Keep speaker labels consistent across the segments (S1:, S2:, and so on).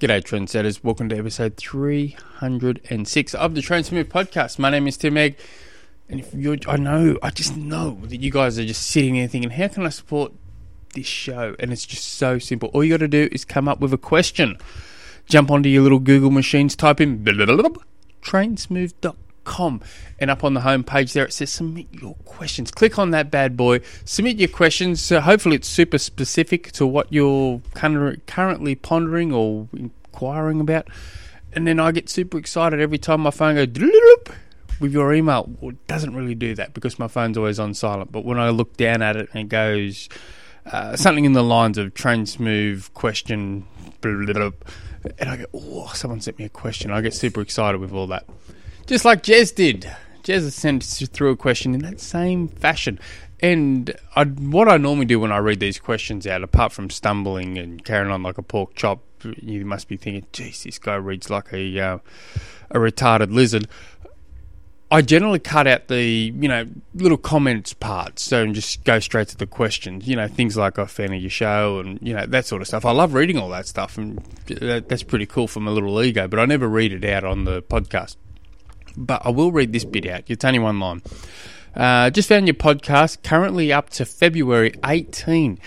S1: G'day, trendsetters. Welcome to episode 306 of the Trainsmooth podcast. My name is Tim Egg. And if you're, I know, I just know that you guys are just sitting there thinking, how can I support this show? And it's just so simple. All you got to do is come up with a question. Jump onto your little Google machines, type in trainsmooth.com And up on the home page there, it says submit your questions. Click on that bad boy, submit your questions. So hopefully, it's super specific to what you're currently pondering or inquiring about. And then I get super excited every time my phone goes with your email. Well, it doesn't really do that because my phone's always on silent. But when I look down at it and it goes uh, something in the lines of train smooth question, and I go, oh, someone sent me a question. I get super excited with all that. Just like Jez did. Jez sent through a question in that same fashion. And I, what I normally do when I read these questions out, apart from stumbling and carrying on like a pork chop, you must be thinking, geez, this guy reads like a, uh, a retarded lizard. I generally cut out the, you know, little comments parts, so and just go straight to the questions. You know, things like "I'm a fan of your show and you know that sort of stuff. I love reading all that stuff, and that's pretty cool for my little ego. But I never read it out on the podcast. But I will read this bit out. It's only one line. Uh, just found your podcast currently up to February 18.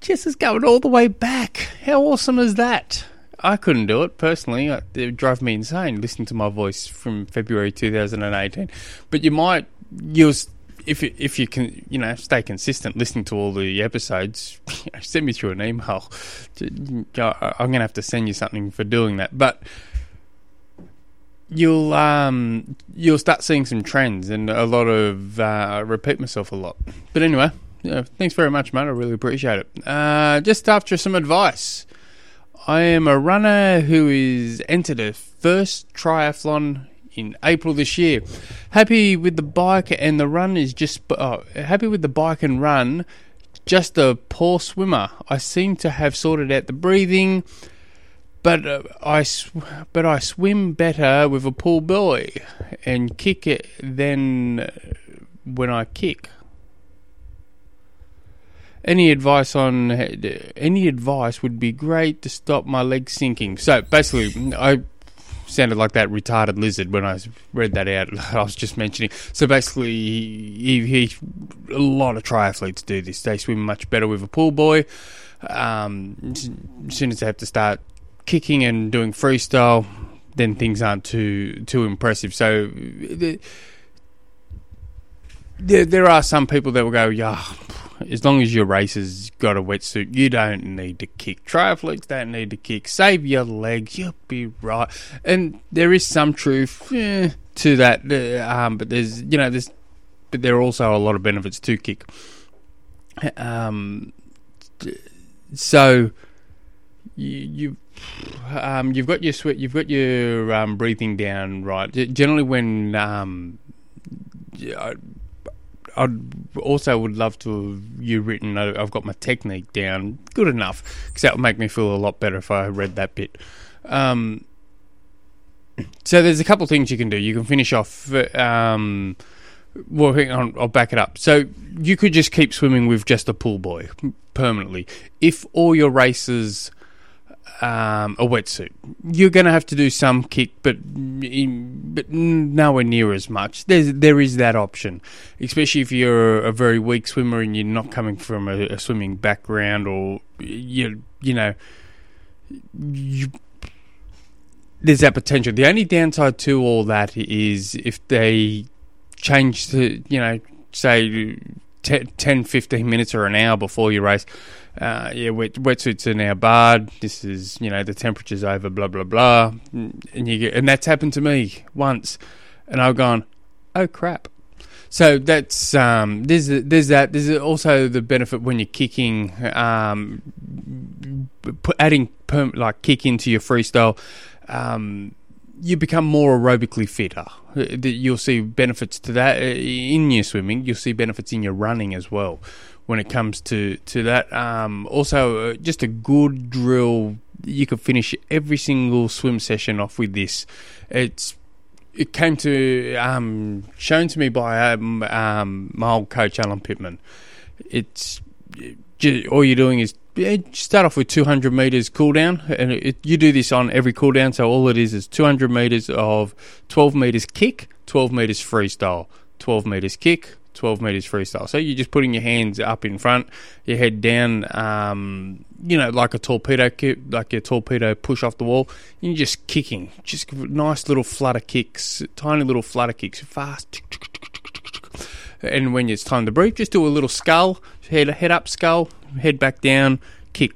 S1: Jess is going all the way back. How awesome is that? I couldn't do it personally. It drove me insane listening to my voice from February 2018. But you might use if you, if you can, you know, stay consistent, listening to all the episodes. send me through an email. I'm going to have to send you something for doing that. But you'll um you'll start seeing some trends and a lot of uh, repeat myself a lot. But anyway, yeah, thanks very much, mate. I really appreciate it. Uh, just after some advice, I am a runner who is entered a first triathlon in April this year. Happy with the bike and the run is just oh, happy with the bike and run. Just a poor swimmer. I seem to have sorted out the breathing but uh, I sw- but I swim better with a pool buoy and kick it than when I kick. Any advice on any advice would be great to stop my legs sinking. So basically, I sounded like that retarded lizard when I read that out. I was just mentioning. So basically, he, he, a lot of triathletes do this. They swim much better with a pool buoy. Um, as soon as they have to start kicking and doing freestyle, then things aren't too too impressive. So there, there are some people that will go, yeah, as long as your race has got a wetsuit, you don't need to kick. Triathletes don't need to kick. Save your legs, you'll be right. And there is some truth eh, to that, um, but there's you know there's but there are also a lot of benefits to kick. Um, so you, you um, you've got your sweat, you've got your um, breathing down right. Generally, when um, I, I also would love to have you written. I've got my technique down good enough because that would make me feel a lot better if I read that bit. Um, so there's a couple things you can do. You can finish off. Um, well, hang on, I'll back it up. So you could just keep swimming with just a pool buoy permanently. If all your races um, a wetsuit. You're going to have to do some kick, but but nowhere near as much. There's there is that option, especially if you're a very weak swimmer and you're not coming from a, a swimming background, or you you know you. There's that potential. The only downside to all that is if they change to, you know, say 10, 15 minutes or an hour before your race, uh, yeah, wet, wetsuits are now barred. This is, you know, the temperature's over, blah blah blah, and you get, and that's happened to me once, and I've gone, oh crap. So that's um, there's there's that. There's also the benefit when you're kicking, um, adding perm, like kick into your freestyle. Um, you become more aerobically fitter. You'll see benefits to that uh, in your swimming. You'll see benefits in your running as well when it comes to to that. Um, also, uh, just a good drill. You could finish every single swim session off with this. It's it came to um, shown to me by um, um, my old coach Alan Pittman. It's just, all you're doing is yeah, start off with 200 meters cool down, and it, you do this on every cool down. So all it is is 200 meters of 12 meters kick, 12 meters freestyle, 12 meters kick, 12 meters freestyle. So you're just putting your hands up in front, your head down, um, you know, like a torpedo kick, like a torpedo push off the wall. And you're just kicking, just nice little flutter kicks, tiny little flutter kicks, fast. And when it's time to breathe, just do a little scull, head head up, scull, head back down, kick.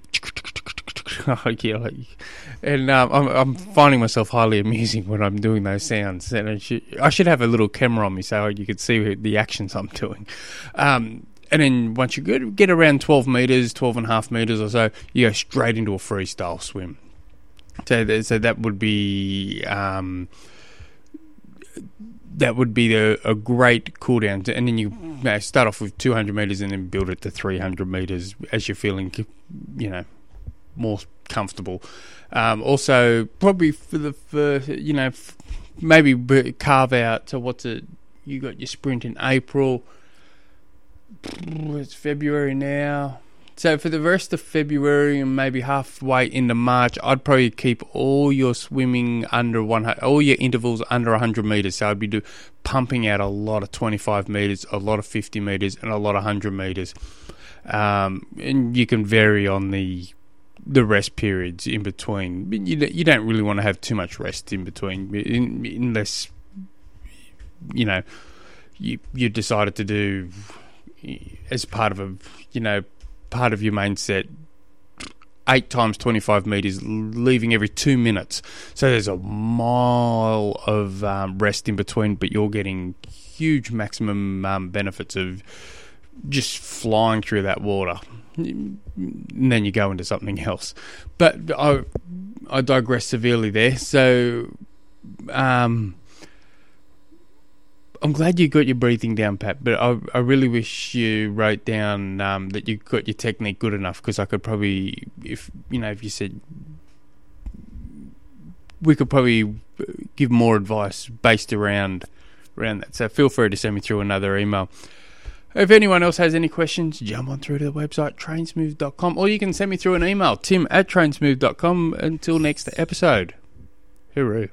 S1: and um, I'm, I'm, finding myself highly amusing when I'm doing those sounds. And I should, I should have a little camera on me so you could see the actions I'm doing. Um, and then once you get, get around 12 meters, 12 and a half meters or so, you go straight into a freestyle swim. So, so that would be um, that would be a, a great cool down. To, and then you, you know, start off with 200 meters and then build it to 300 meters as you're feeling, you know, more comfortable. Um, also, probably for the first, you know, maybe carve out to what's it? You got your sprint in April. It's February now. So for the rest of February and maybe halfway into March, I'd probably keep all your swimming under one, all your intervals under 100 meters. So I'd be do, pumping out a lot of 25 meters, a lot of 50 meters, and a lot of 100 meters. Um, and you can vary on the the rest periods in between. You you don't really want to have too much rest in between, unless you know you you decided to do as part of a you know part of your main set eight times 25 meters, leaving every two minutes. So there's a mile of um, rest in between, but you're getting huge maximum um, benefits of just flying through that water. And then you go into something else. But I, I digress severely there. So, um, I'm glad you got your breathing down, Pat. But I, I really wish you wrote down um, that you got your technique good enough because I could probably, if you know, if you said we could probably give more advice based around around that. So feel free to send me through another email. If anyone else has any questions, jump on through to the website trainsmooth.com or you can send me through an email, tim at trainsmooth.com. Until next episode. Hooroo.